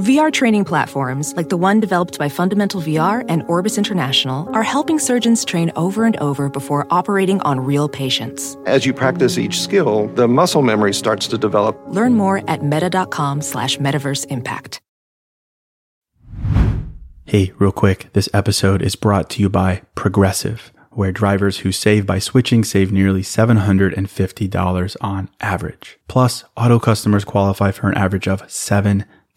VR training platforms, like the one developed by Fundamental VR and Orbis International, are helping surgeons train over and over before operating on real patients. As you practice each skill, the muscle memory starts to develop. Learn more at meta.com slash metaverse impact. Hey, real quick, this episode is brought to you by Progressive, where drivers who save by switching save nearly $750 on average. Plus, auto customers qualify for an average of seven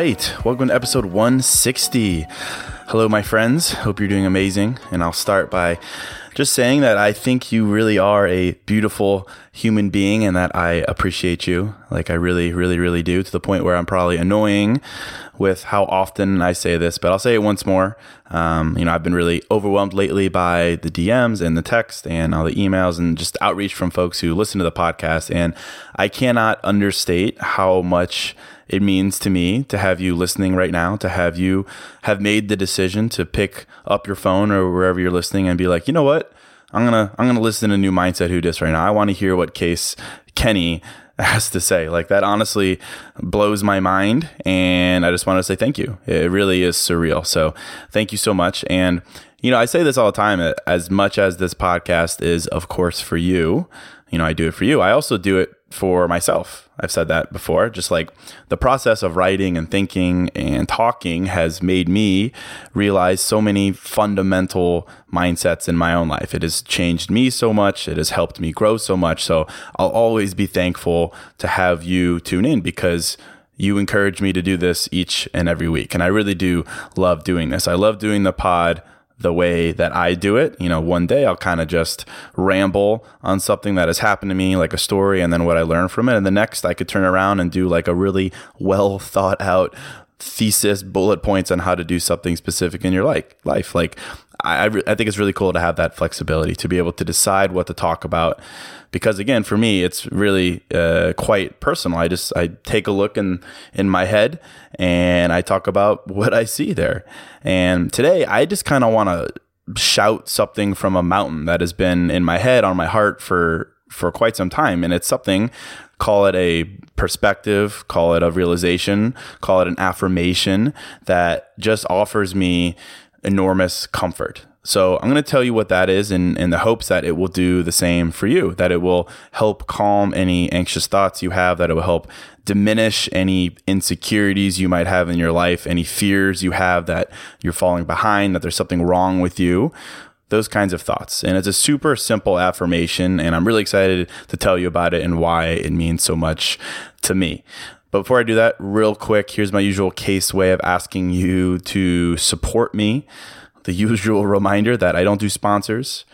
Right. Welcome to episode 160. Hello, my friends. Hope you're doing amazing. And I'll start by just saying that I think you really are a beautiful human being and that I appreciate you. Like, I really, really, really do to the point where I'm probably annoying with how often I say this, but I'll say it once more. Um, you know, I've been really overwhelmed lately by the DMs and the text and all the emails and just outreach from folks who listen to the podcast. And I cannot understate how much it means to me to have you listening right now, to have you have made the decision to pick up your phone or wherever you're listening and be like, you know what? I'm gonna I'm gonna listen to New Mindset Who Dis right now. I want to hear what Case Kenny has to say. Like that honestly blows my mind. And I just want to say thank you. It really is surreal. So thank you so much. And, you know, I say this all the time as much as this podcast is, of course, for you. You know, I do it for you. I also do it for myself. I've said that before. Just like the process of writing and thinking and talking has made me realize so many fundamental mindsets in my own life. It has changed me so much. It has helped me grow so much. So I'll always be thankful to have you tune in because you encourage me to do this each and every week. And I really do love doing this. I love doing the pod the way that I do it. You know, one day I'll kind of just ramble on something that has happened to me, like a story, and then what I learned from it. And the next, I could turn around and do like a really well thought out thesis, bullet points on how to do something specific in your like life. Like I, I think it's really cool to have that flexibility to be able to decide what to talk about. Because again for me it's really uh, quite personal. I just i take a look in in my head and i talk about what i see there. And today i just kind of want to shout something from a mountain that has been in my head on my heart for for quite some time. And it's something call it a perspective call it a realization call it an affirmation that just offers me enormous comfort. So I'm going to tell you what that is in, in the hopes that it will do the same for you, that it will help calm any anxious thoughts you have, that it will help diminish any insecurities you might have in your life, any fears you have that you're falling behind, that there's something wrong with you, those kinds of thoughts. And it's a super simple affirmation, and I'm really excited to tell you about it and why it means so much to me. But before I do that, real quick, here's my usual case way of asking you to support me. The usual reminder that I don't do sponsors.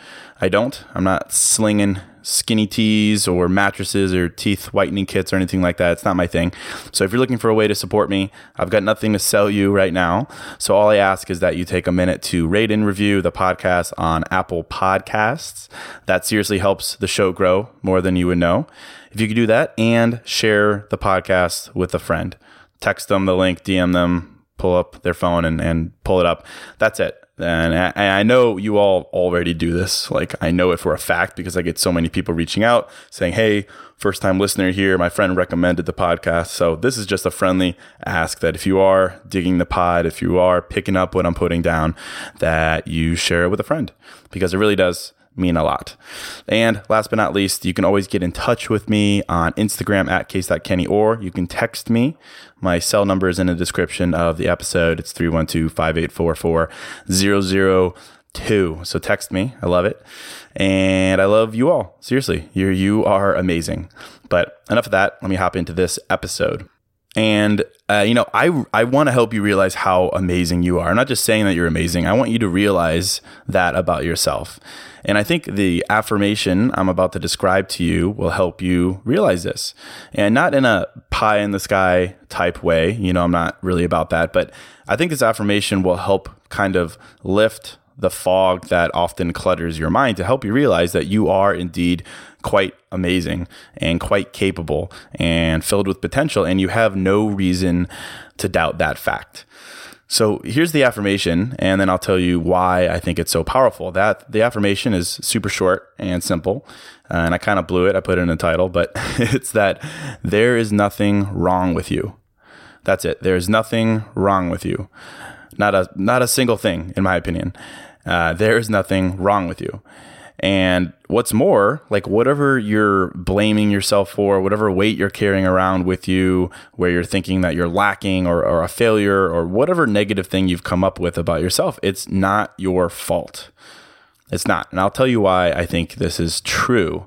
I don't. I'm not slinging skinny teas or mattresses or teeth whitening kits or anything like that. It's not my thing. So if you're looking for a way to support me, I've got nothing to sell you right now. So all I ask is that you take a minute to rate and review the podcast on Apple Podcasts. That seriously helps the show grow more than you would know. If you could do that and share the podcast with a friend, text them the link, DM them, pull up their phone and, and pull it up. That's it. And I, I know you all already do this. Like, I know it for a fact because I get so many people reaching out saying, Hey, first time listener here. My friend recommended the podcast. So this is just a friendly ask that if you are digging the pod, if you are picking up what I'm putting down, that you share it with a friend because it really does mean a lot. And last but not least, you can always get in touch with me on Instagram at case.kenny or you can text me. My cell number is in the description of the episode. It's 312 584 4002. So text me. I love it. And I love you all. Seriously, you you are amazing. But enough of that. Let me hop into this episode. And uh, you know, I I want to help you realize how amazing you are. I'm not just saying that you're amazing. I want you to realize that about yourself. And I think the affirmation I'm about to describe to you will help you realize this. And not in a pie in the sky type way. You know, I'm not really about that, but I think this affirmation will help kind of lift the fog that often clutters your mind to help you realize that you are indeed quite amazing and quite capable and filled with potential, and you have no reason to doubt that fact. So here's the affirmation, and then I'll tell you why I think it's so powerful. That the affirmation is super short and simple, and I kind of blew it. I put it in the title, but it's that there is nothing wrong with you. That's it. There is nothing wrong with you. Not a not a single thing, in my opinion. Uh, there is nothing wrong with you. And what's more, like whatever you're blaming yourself for, whatever weight you're carrying around with you, where you're thinking that you're lacking or, or a failure or whatever negative thing you've come up with about yourself, it's not your fault. It's not. And I'll tell you why I think this is true.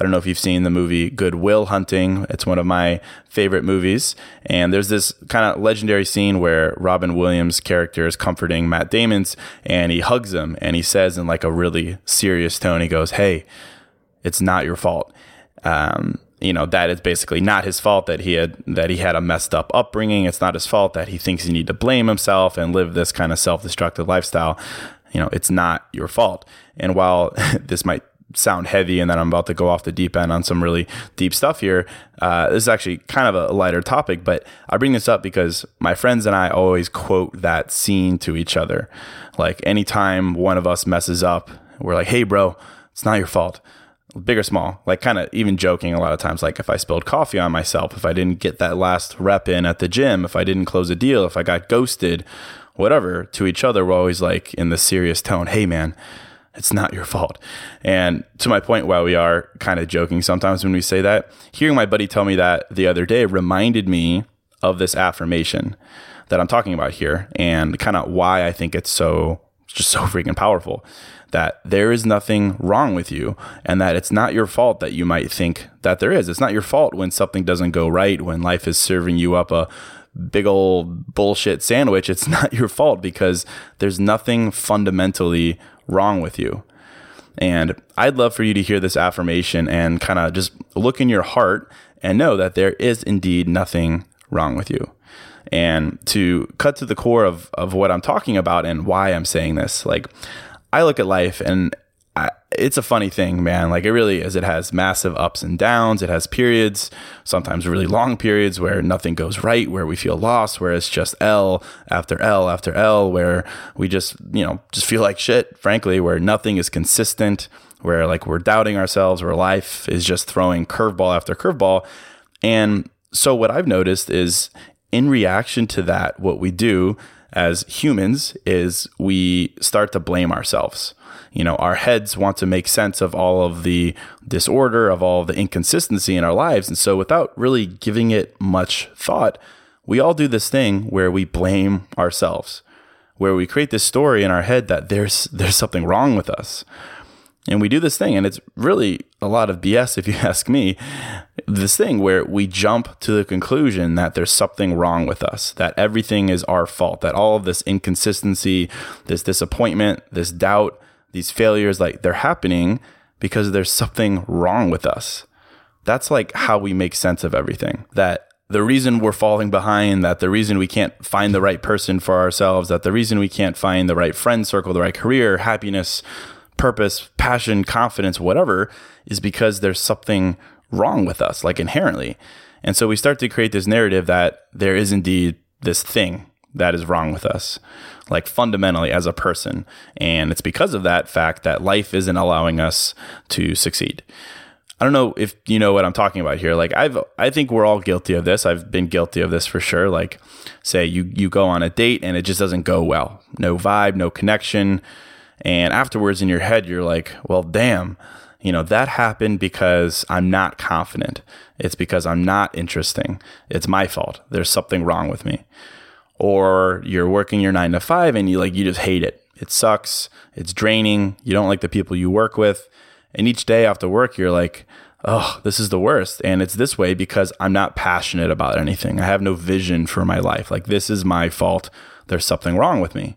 I don't know if you've seen the movie Good Will Hunting. It's one of my favorite movies. And there's this kind of legendary scene where Robin Williams' character is comforting Matt Damon's and he hugs him and he says in like a really serious tone, he goes, Hey, it's not your fault. Um, you know that it's basically not his fault that he had that he had a messed up upbringing. It's not his fault that he thinks he need to blame himself and live this kind of self-destructive lifestyle. You know, it's not your fault. And while this might sound heavy and then I'm about to go off the deep end on some really deep stuff here. Uh, this is actually kind of a lighter topic, but I bring this up because my friends and I always quote that scene to each other. Like anytime one of us messes up, we're like, hey, bro, it's not your fault. Big or small, like kind of even joking a lot of times, like if I spilled coffee on myself, if I didn't get that last rep in at the gym, if I didn't close a deal, if I got ghosted, whatever, to each other, we're always like in the serious tone, hey, man, it's not your fault. And to my point, while we are kind of joking sometimes when we say that, hearing my buddy tell me that the other day reminded me of this affirmation that I'm talking about here and kind of why I think it's so just so freaking powerful that there is nothing wrong with you and that it's not your fault that you might think that there is. It's not your fault when something doesn't go right, when life is serving you up a big old bullshit sandwich. It's not your fault because there's nothing fundamentally wrong with you. And I'd love for you to hear this affirmation and kind of just look in your heart and know that there is indeed nothing wrong with you. And to cut to the core of, of what I'm talking about and why I'm saying this, like I look at life and I, it's a funny thing, man. Like it really is. It has massive ups and downs. It has periods, sometimes really long periods where nothing goes right, where we feel lost, where it's just L after L after L, where we just, you know, just feel like shit, frankly, where nothing is consistent, where like we're doubting ourselves, where life is just throwing curveball after curveball. And so what I've noticed is in reaction to that, what we do as humans is we start to blame ourselves you know, our heads want to make sense of all of the disorder, of all of the inconsistency in our lives. And so without really giving it much thought, we all do this thing where we blame ourselves, where we create this story in our head that there's there's something wrong with us. And we do this thing, and it's really a lot of BS if you ask me. This thing where we jump to the conclusion that there's something wrong with us, that everything is our fault, that all of this inconsistency, this disappointment, this doubt, these failures like they're happening because there's something wrong with us. That's like how we make sense of everything. That the reason we're falling behind, that the reason we can't find the right person for ourselves, that the reason we can't find the right friend circle, the right career, happiness, purpose, passion, confidence, whatever, is because there's something wrong with us, like inherently. And so we start to create this narrative that there is indeed this thing that is wrong with us, like fundamentally as a person. And it's because of that fact that life isn't allowing us to succeed. I don't know if you know what I'm talking about here. Like I've I think we're all guilty of this. I've been guilty of this for sure. Like say you you go on a date and it just doesn't go well. No vibe, no connection. And afterwards in your head you're like, "Well, damn. You know, that happened because I'm not confident. It's because I'm not interesting. It's my fault. There's something wrong with me." Or you're working your 9 to 5 and you like you just hate it. It sucks. It's draining. You don't like the people you work with and each day after work, you're like, oh, this is the worst. And it's this way because I'm not passionate about anything. I have no vision for my life. Like, this is my fault. There's something wrong with me.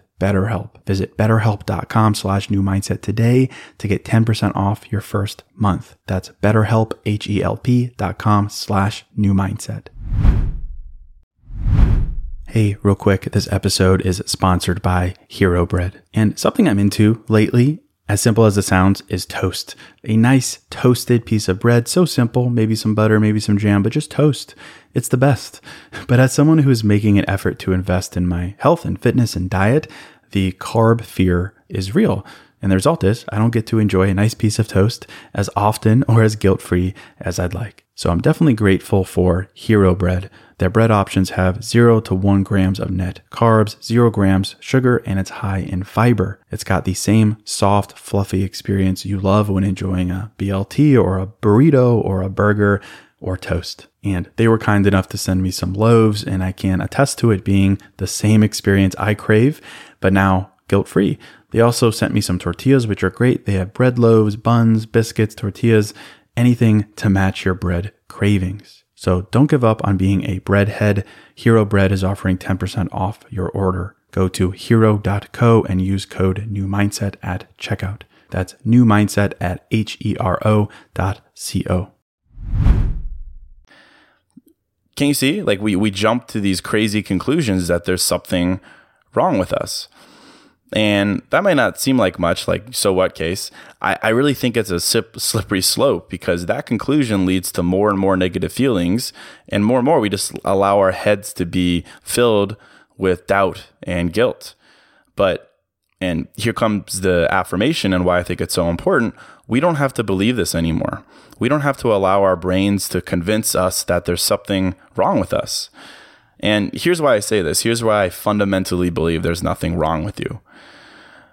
BetterHelp. Visit betterhelp.com slash new mindset today to get 10% off your first month. That's betterhelp, H-E-L-P dot com slash new mindset. Hey, real quick, this episode is sponsored by Hero Bread. And something I'm into lately, as simple as it sounds, is toast. A nice toasted piece of bread, so simple, maybe some butter, maybe some jam, but just toast. It's the best. But as someone who is making an effort to invest in my health and fitness and diet, the carb fear is real. And the result is I don't get to enjoy a nice piece of toast as often or as guilt free as I'd like. So I'm definitely grateful for Hero Bread. Their bread options have 0 to 1 grams of net carbs, 0 grams sugar, and it's high in fiber. It's got the same soft, fluffy experience you love when enjoying a BLT or a burrito or a burger or toast. And they were kind enough to send me some loaves, and I can attest to it being the same experience I crave, but now guilt free. They also sent me some tortillas, which are great. They have bread loaves, buns, biscuits, tortillas, anything to match your bread cravings. So don't give up on being a breadhead. Hero Bread is offering 10% off your order. Go to hero.co and use code new mindset at checkout. That's new mindset at H E R O dot C O. Can you see? Like we we jump to these crazy conclusions that there's something wrong with us. And that might not seem like much, like so what case. I, I really think it's a sip, slippery slope because that conclusion leads to more and more negative feelings. And more and more, we just allow our heads to be filled with doubt and guilt. But, and here comes the affirmation and why I think it's so important. We don't have to believe this anymore. We don't have to allow our brains to convince us that there's something wrong with us. And here's why I say this. Here's why I fundamentally believe there's nothing wrong with you.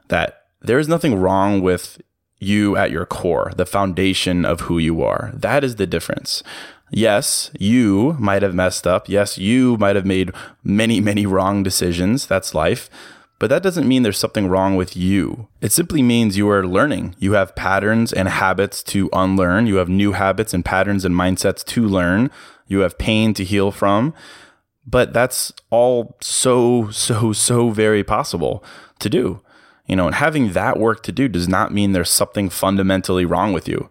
That there is nothing wrong with you at your core, the foundation of who you are. That is the difference. Yes, you might have messed up. Yes, you might have made many, many wrong decisions. That's life. But that doesn't mean there's something wrong with you. It simply means you are learning. You have patterns and habits to unlearn. You have new habits and patterns and mindsets to learn. You have pain to heal from. But that's all so, so, so very possible to do. You know, and having that work to do does not mean there's something fundamentally wrong with you.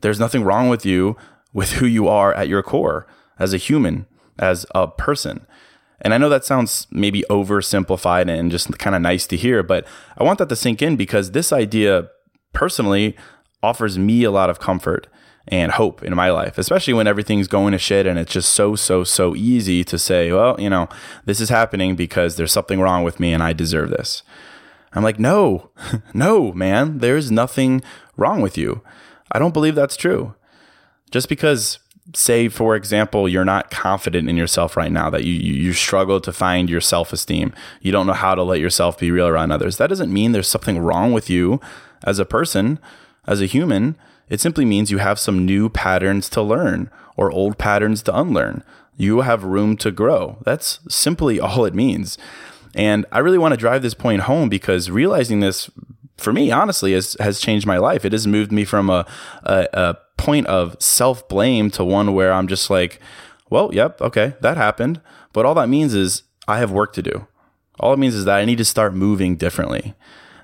There's nothing wrong with you with who you are at your core as a human, as a person. And I know that sounds maybe oversimplified and just kind of nice to hear, but I want that to sink in because this idea personally offers me a lot of comfort and hope in my life, especially when everything's going to shit and it's just so, so, so easy to say, well, you know, this is happening because there's something wrong with me and I deserve this. I'm like, no, no, man, there's nothing wrong with you. I don't believe that's true. Just because say, for example, you're not confident in yourself right now, that you, you, struggle to find your self esteem. You don't know how to let yourself be real around others. That doesn't mean there's something wrong with you as a person, as a human. It simply means you have some new patterns to learn or old patterns to unlearn. You have room to grow. That's simply all it means. And I really want to drive this point home because realizing this for me, honestly, has, has changed my life. It has moved me from a, a, a point of self blame to one where I'm just like, well, yep, okay, that happened. But all that means is I have work to do. All it means is that I need to start moving differently.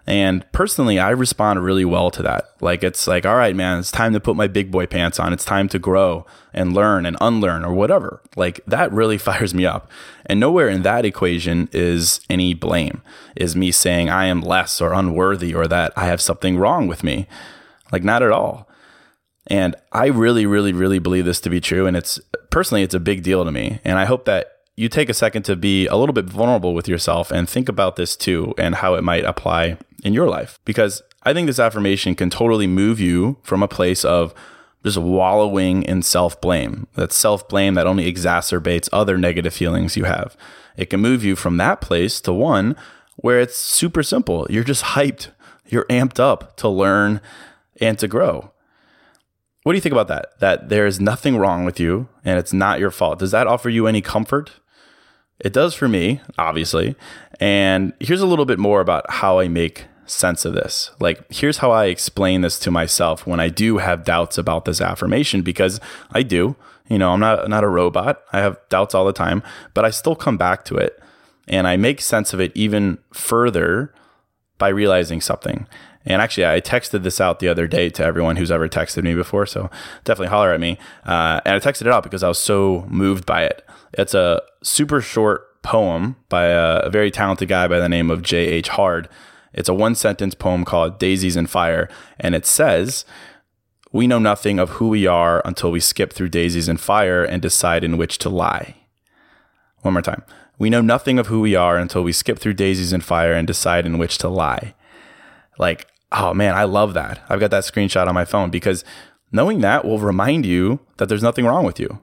And personally, I respond really well to that. Like, it's like, all right, man, it's time to put my big boy pants on. It's time to grow and learn and unlearn or whatever. Like, that really fires me up. And nowhere in that equation is any blame, is me saying I am less or unworthy or that I have something wrong with me. Like, not at all. And I really, really, really believe this to be true. And it's personally, it's a big deal to me. And I hope that you take a second to be a little bit vulnerable with yourself and think about this too and how it might apply in your life. Because I think this affirmation can totally move you from a place of just wallowing in self blame. That self blame that only exacerbates other negative feelings you have. It can move you from that place to one where it's super simple. You're just hyped, you're amped up to learn and to grow. What do you think about that? That there is nothing wrong with you and it's not your fault. Does that offer you any comfort? It does for me, obviously. And here's a little bit more about how I make sense of this. Like, here's how I explain this to myself when I do have doubts about this affirmation, because I do. You know, I'm not not a robot. I have doubts all the time, but I still come back to it, and I make sense of it even further by realizing something. And actually, I texted this out the other day to everyone who's ever texted me before. So definitely holler at me. Uh, and I texted it out because I was so moved by it. It's a super short poem by a, a very talented guy by the name of J.H. Hard. It's a one sentence poem called Daisies and Fire. And it says, We know nothing of who we are until we skip through daisies and fire and decide in which to lie. One more time. We know nothing of who we are until we skip through daisies and fire and decide in which to lie. Like, oh man, I love that. I've got that screenshot on my phone because knowing that will remind you that there's nothing wrong with you.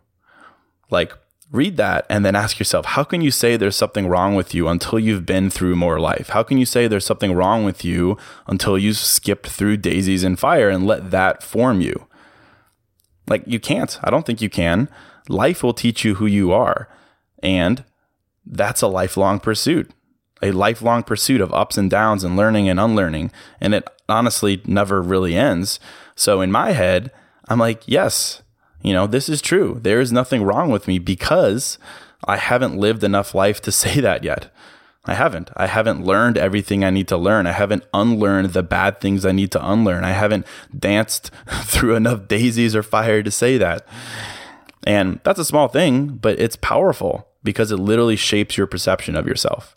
Like, read that and then ask yourself, how can you say there's something wrong with you until you've been through more life? How can you say there's something wrong with you until you've skipped through daisies and fire and let that form you? Like, you can't. I don't think you can. Life will teach you who you are. And that's a lifelong pursuit, a lifelong pursuit of ups and downs and learning and unlearning. And it honestly never really ends. So in my head, I'm like, yes, you know, this is true. There is nothing wrong with me because I haven't lived enough life to say that yet. I haven't. I haven't learned everything I need to learn. I haven't unlearned the bad things I need to unlearn. I haven't danced through enough daisies or fire to say that. And that's a small thing, but it's powerful because it literally shapes your perception of yourself.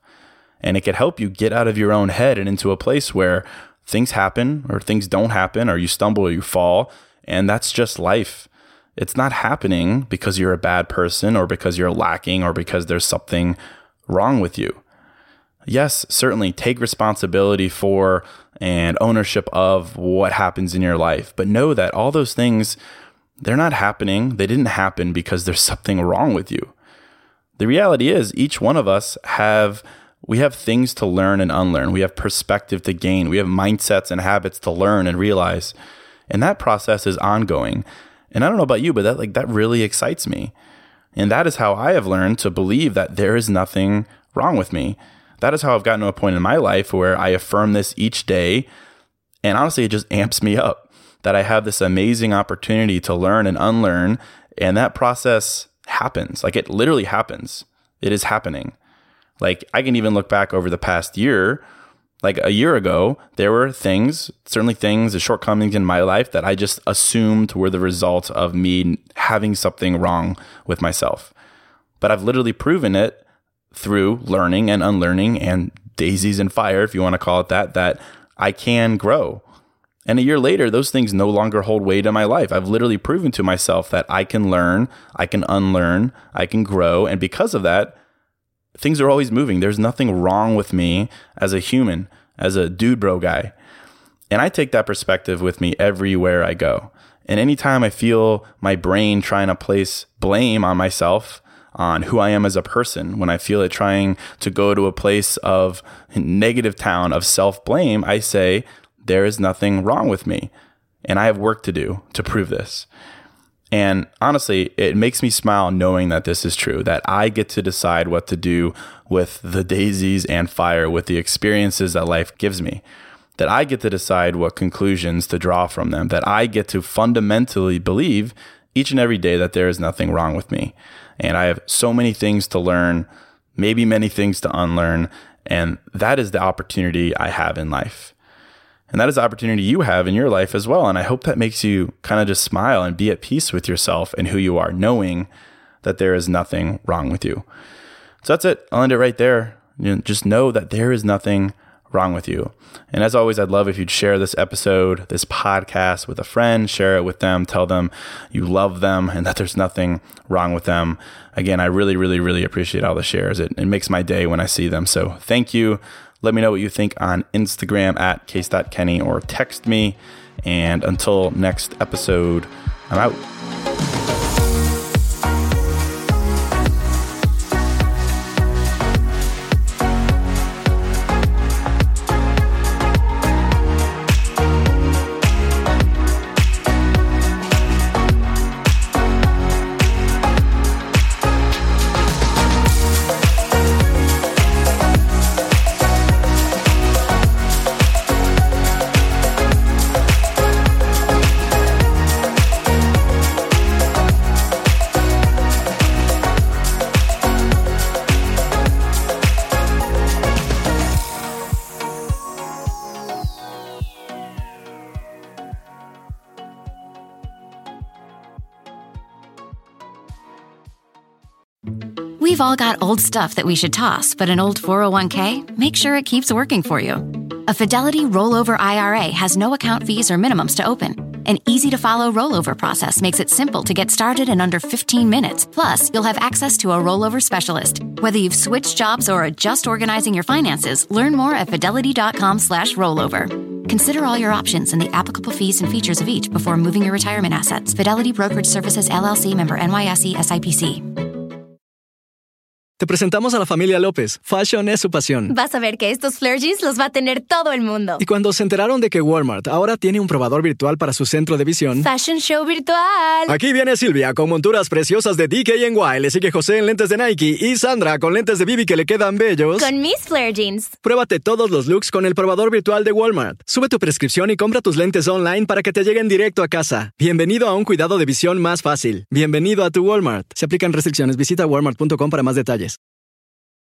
And it can help you get out of your own head and into a place where things happen or things don't happen or you stumble or you fall. And that's just life. It's not happening because you're a bad person or because you're lacking or because there's something wrong with you. Yes, certainly take responsibility for and ownership of what happens in your life, but know that all those things, they're not happening. They didn't happen because there's something wrong with you. The reality is each one of us have we have things to learn and unlearn. We have perspective to gain. We have mindsets and habits to learn and realize. And that process is ongoing. And I don't know about you, but that like that really excites me. And that is how I have learned to believe that there is nothing wrong with me. That is how I've gotten to a point in my life where I affirm this each day. And honestly, it just amps me up that I have this amazing opportunity to learn and unlearn. And that process happens. Like it literally happens. It is happening. Like I can even look back over the past year like a year ago, there were things, certainly things, the shortcomings in my life that I just assumed were the result of me having something wrong with myself. But I've literally proven it through learning and unlearning and daisies and fire, if you want to call it that, that I can grow. And a year later, those things no longer hold weight in my life. I've literally proven to myself that I can learn, I can unlearn, I can grow. And because of that, things are always moving. There's nothing wrong with me as a human, as a dude bro guy. And I take that perspective with me everywhere I go. And anytime I feel my brain trying to place blame on myself, on who I am as a person, when I feel it trying to go to a place of negative town of self blame, I say, there is nothing wrong with me. And I have work to do to prove this. And honestly, it makes me smile knowing that this is true, that I get to decide what to do with the daisies and fire, with the experiences that life gives me, that I get to decide what conclusions to draw from them, that I get to fundamentally believe each and every day that there is nothing wrong with me. And I have so many things to learn, maybe many things to unlearn. And that is the opportunity I have in life. And that is opportunity you have in your life as well. And I hope that makes you kind of just smile and be at peace with yourself and who you are, knowing that there is nothing wrong with you. So that's it. I'll end it right there. You know, just know that there is nothing wrong with you. And as always, I'd love if you'd share this episode, this podcast with a friend, share it with them, tell them you love them and that there's nothing wrong with them. Again, I really, really, really appreciate all the shares. It, it makes my day when I see them. So thank you. Let me know what you think on Instagram at case.kenny or text me. And until next episode, I'm out. All got old stuff that we should toss, but an old 401k, make sure it keeps working for you. A Fidelity Rollover IRA has no account fees or minimums to open. An easy to follow rollover process makes it simple to get started in under 15 minutes. Plus, you'll have access to a rollover specialist. Whether you've switched jobs or are just organizing your finances, learn more at fidelity.com/slash rollover. Consider all your options and the applicable fees and features of each before moving your retirement assets. Fidelity Brokerage Services LLC member NYSE SIPC. Te presentamos a la familia López. Fashion es su pasión. Vas a ver que estos flare jeans los va a tener todo el mundo. Y cuando se enteraron de que Walmart ahora tiene un probador virtual para su centro de visión. Fashion show virtual. Aquí viene Silvia con monturas preciosas de DKNY. Le sigue José en lentes de Nike y Sandra con lentes de Bibi que le quedan bellos. Con mis flare jeans. Pruébate todos los looks con el probador virtual de Walmart. Sube tu prescripción y compra tus lentes online para que te lleguen directo a casa. Bienvenido a un cuidado de visión más fácil. Bienvenido a tu Walmart. Se aplican restricciones. Visita walmart.com para más detalles.